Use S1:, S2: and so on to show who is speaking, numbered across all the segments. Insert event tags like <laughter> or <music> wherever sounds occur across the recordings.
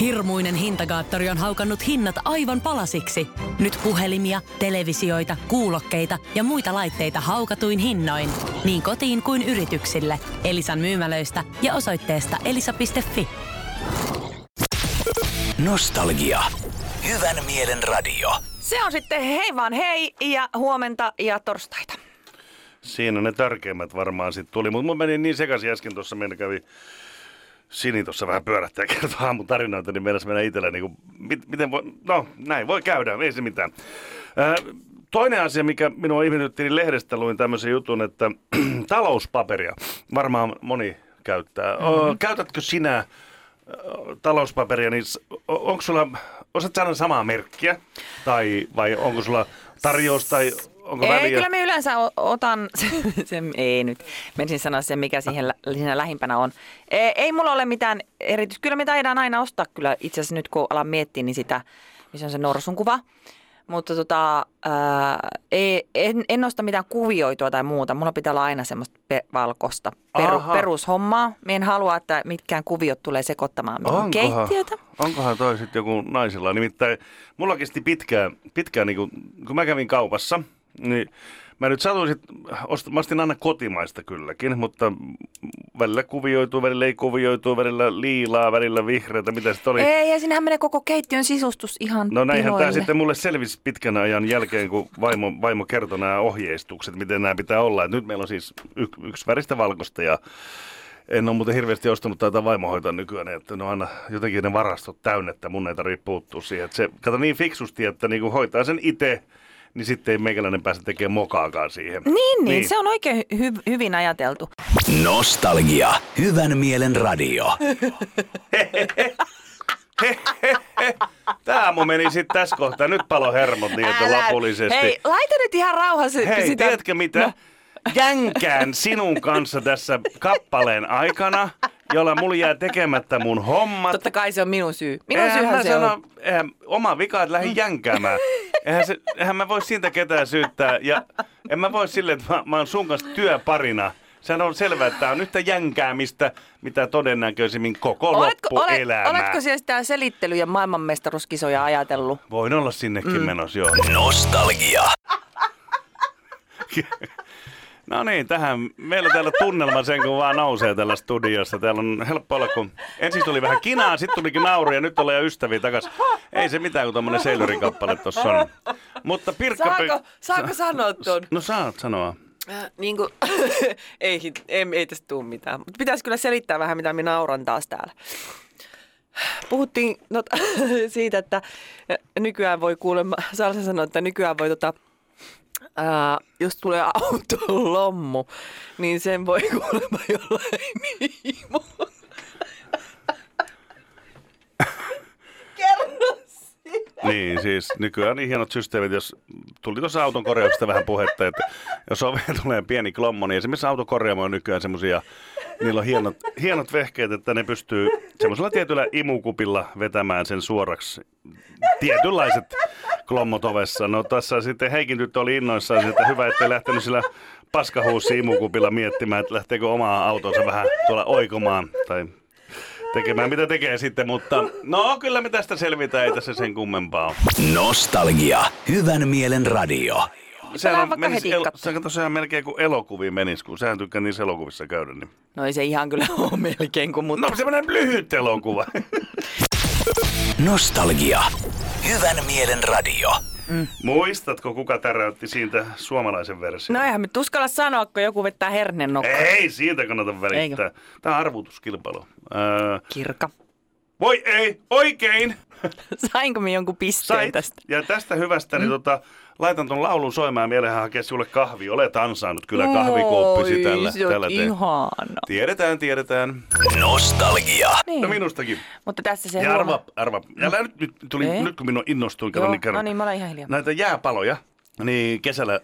S1: Hirmuinen hintakaattori on haukannut hinnat aivan palasiksi. Nyt puhelimia, televisioita, kuulokkeita ja muita laitteita haukatuin hinnoin. Niin kotiin kuin yrityksille. Elisan myymälöistä ja osoitteesta elisa.fi.
S2: Nostalgia. Hyvän mielen radio.
S3: Se on sitten hei vaan hei ja huomenta ja torstaita.
S4: Siinä ne tärkeimmät varmaan sitten tuli, mutta mun meni niin sekaisin äsken tuossa, meillä kävi Sini tuossa vähän pyörähtää ja kertoo aamun tarinoita, niin meidän mennä itsellä niin kuin, mit, miten voi, no näin voi käydä, ei se mitään. Ää, toinen asia, mikä minua ihmetytti, niin lehdestä luin tämmöisen jutun, että <clears throat> talouspaperia varmaan moni käyttää. Mm-hmm. Käytätkö sinä talouspaperia, niin onko sulla, osaat sanoa samaa merkkiä? Tai vai onko sulla tarjous tai onko
S3: ei,
S4: väliä?
S3: kyllä me yleensä otan, <laughs> sen, ei nyt, menisin sanoa sen, mikä siihen siinä lähimpänä on. Ei, ei mulla ole mitään erityistä, kyllä me taidaan aina ostaa kyllä itse asiassa nyt kun alan miettiä, niin sitä, missä on se norsun kuva. Mutta tota, ää, ei, en, en osta mitään kuvioitua tai muuta. Mulla pitää olla aina semmoista pe- valkosta peru, perushommaa. Mä en halua, että mitkään kuviot tulee sekoittamaan minun onkohan, keittiötä.
S4: Onkohan toi sitten joku naisilla? Nimittäin mulla kesti pitkään, pitkään niin kun, kun mä kävin kaupassa, niin Mä nyt satuin sit, mä ostin aina kotimaista kylläkin, mutta välillä kuvioituu, välillä ei kuvioituu, välillä liilaa, välillä vihreätä, mitä sitten oli.
S3: Ei, ja sinähän menee koko keittiön sisustus ihan
S4: No näinhän
S3: piloille.
S4: tämä sitten mulle selvisi pitkän ajan jälkeen, kun vaimo, vaimo kertoi nämä ohjeistukset, miten nämä pitää olla. Et nyt meillä on siis y- yksi väristä valkoista ja en ole muuten hirveästi ostanut tätä vaimohoitoa nykyään, että ne on aina jotenkin ne varastot täynnä, että mun ei tarvitse puuttua siihen. Että se, kato niin fiksusti, että niinku hoitaa sen itse niin sitten ei meikäläinen pääse tekemään mokaakaan siihen.
S3: Niin, niin, niin. se on oikein hy- hyvin ajateltu.
S2: Nostalgia. Hyvän mielen radio.
S4: Tämä mun meni sitten tässä kohtaa. Nyt palo hermot niin, että
S3: Älä-
S4: lopullisesti.
S3: Hei, laita nyt ihan rauhassa
S4: Hei
S3: sitä.
S4: tiedätkö mitä? No. Jänkään sinun kanssa tässä kappaleen aikana, jolla mulla jää tekemättä mun hommat.
S3: Totta kai se on minun syy. Minun
S4: Eihän
S3: syyhän se
S4: sano,
S3: on.
S4: eihän, oma vika, että lähdin jänkäämään. Eihän, se, eihän mä voi siitä ketään syyttää. Ja en mä voi silleen, että mä, mä oon sun kanssa työparina. Sehän on selvää, että tämä on yhtä jänkäämistä, mitä todennäköisimmin koko
S3: Oletko, olet,
S4: loppuelämää.
S3: oletko siellä sitä selittely- ja maailmanmestaruuskisoja ajatellut?
S4: Voin olla sinnekin mm. menossa, joo.
S2: Nostalgia. <laughs>
S4: No niin, tähän meillä täällä tunnelma sen kun vaan nousee täällä studiossa. Täällä on helppo olla, kun ensin tuli vähän kinaa, sitten tulikin nauru ja nyt ollaan jo ystäviä takas. Ei se mitään, kun tuommoinen Seilorin kappale tuossa on. Mutta Pirkka...
S3: Saako, saako sanoa ton?
S4: No saat sanoa.
S3: Äh, niin kuin, <laughs> ei, ei, ei tästä tule mitään. Mutta pitäisi kyllä selittää vähän, mitä minä nauran taas täällä. Puhuttiin no, <laughs> siitä, että nykyään voi kuulemma, Salsa sanoi, että nykyään voi tota, ää, jos tulee auton lommu, niin sen voi kuulemma jollain. Kerro
S4: Niin, siis nykyään niin hienot systeemit, jos tuli tuossa auton korjauksesta vähän puhetta, että jos oveen tulee pieni klommo, niin esimerkiksi autokorjaamo on nykyään semmoisia, niillä on hienot, hienot vehkeet, että ne pystyy semmoisella tietyllä imukupilla vetämään sen suoraksi. Tietynlaiset klommot ovessa. No tässä sitten Heikin tyttö oli innoissaan, että hyvä, ettei lähtenyt sillä paskahuussi imukupilla miettimään, että lähteekö omaa autonsa vähän tuolla oikomaan tai tekemään mitä tekee sitten, mutta no kyllä me tästä selvitään, ei tässä sen kummempaa.
S2: Nostalgia. Hyvän mielen radio.
S3: Lähdetään vaikka heti
S4: el- sehän tosiaan melkein kuin elokuviin menisi, kun sehän tykkää niissä elokuvissa käydä. Niin.
S3: No ei se ihan kyllä ole melkein kuin, mutta
S4: No semmoinen lyhyt elokuva. <laughs>
S2: Nostalgia. Hyvän mielen radio.
S4: Muistatko, kuka täräytti siitä suomalaisen version?
S3: No eihän me tuskalla sanoa, kun joku vettää hernen nokkaan.
S4: Ei, siitä kannata välittää.
S3: Eikö?
S4: Tämä on arvutuskilpailu. Öö,
S3: Kirka.
S4: voi ei, oikein! <laughs>
S3: Sainko me jonkun pisteen
S4: Sait.
S3: tästä?
S4: Ja tästä hyvästä, niin tota, laitan ton laulun soimaan ja hakea sulle kahvi. Olet ansainnut kyllä kahvikooppisi
S3: Oi,
S4: tällä.
S3: se on
S4: tällä te-
S3: ihana.
S4: Tiedetään, tiedetään.
S2: Nostalgia.
S3: Niin.
S4: No minustakin.
S3: Mutta tässä se
S4: Ja
S3: huomaa-
S4: arva, arva. Ja nyt, nyt, tuli,
S3: Ei.
S4: nyt kun minun innostuin, kato, niin kerron.
S3: no niin, mä olen ihan hiljaa.
S4: Näitä jääpaloja, niin kesällä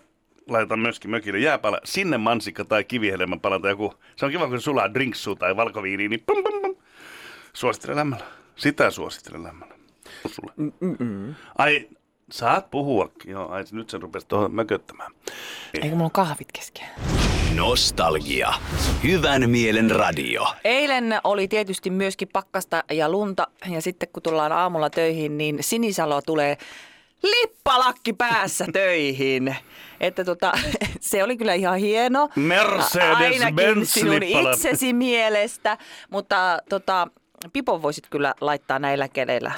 S4: laitan myöskin mökille jääpala, sinne mansikka tai kivihedelmän tai joku. Se on kiva, kun sulaa drinksu tai valkoviini, niin pum, pum, pum. Suosittelen lämmällä. Sitä suosittelen lämmällä. Sulle.
S3: Mm-mm.
S4: Ai, saat puhuakin. Joo, ai, nyt se rupesi tuohon mököttämään.
S3: Eikö mulla on kahvit kesken?
S2: Nostalgia. Hyvän mielen radio.
S3: Eilen oli tietysti myöskin pakkasta ja lunta ja sitten kun tullaan aamulla töihin, niin Sinisalo tulee lippalakki päässä <laughs> töihin. Että tota, <laughs> se oli kyllä ihan hieno.
S4: Mercedes-Benz
S3: Ainakin sinun itsesi mielestä, mutta tota, Pipon voisit kyllä laittaa näillä keleillä.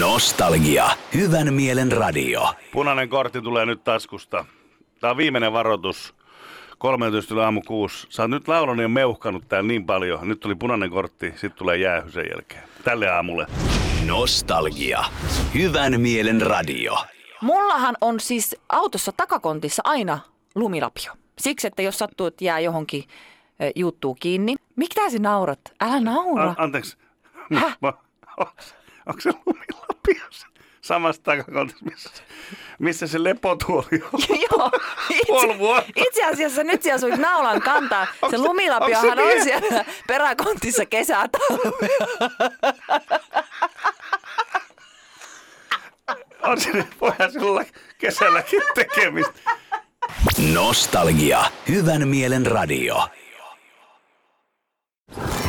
S2: Nostalgia. Hyvän mielen radio.
S4: Punainen kortti tulee nyt taskusta. Tämä on viimeinen varoitus. 13 yli aamu kuusi. Sä oot nyt laulanut ja meuhkanut täällä niin paljon. Nyt tuli punainen kortti, sitten tulee jäähy sen jälkeen. Tälle aamulle.
S2: Nostalgia. Hyvän mielen radio.
S3: Mullahan on siis autossa takakontissa aina lumilapio. Siksi, että jos sattuu, että jää johonkin ö, juuttuu kiinni. Mitä sä naurat? Älä naura.
S4: An- anteeksi.
S3: Häh?
S4: Onko se lumilapio samassa takakontissa, missä, missä se lepotuoli on? <laughs>
S3: Joo, itse,
S4: vuotta.
S3: itse asiassa nyt sä asuit naulan kantaa. Se
S4: Onks se-
S3: lumilapiohan
S4: se
S3: on
S4: vielä?
S3: siellä peräkontissa kesätalvea. <laughs>
S4: On se, voihan sulla kesälläkin tekemistä.
S2: Nostalgia. Hyvän mielen radio.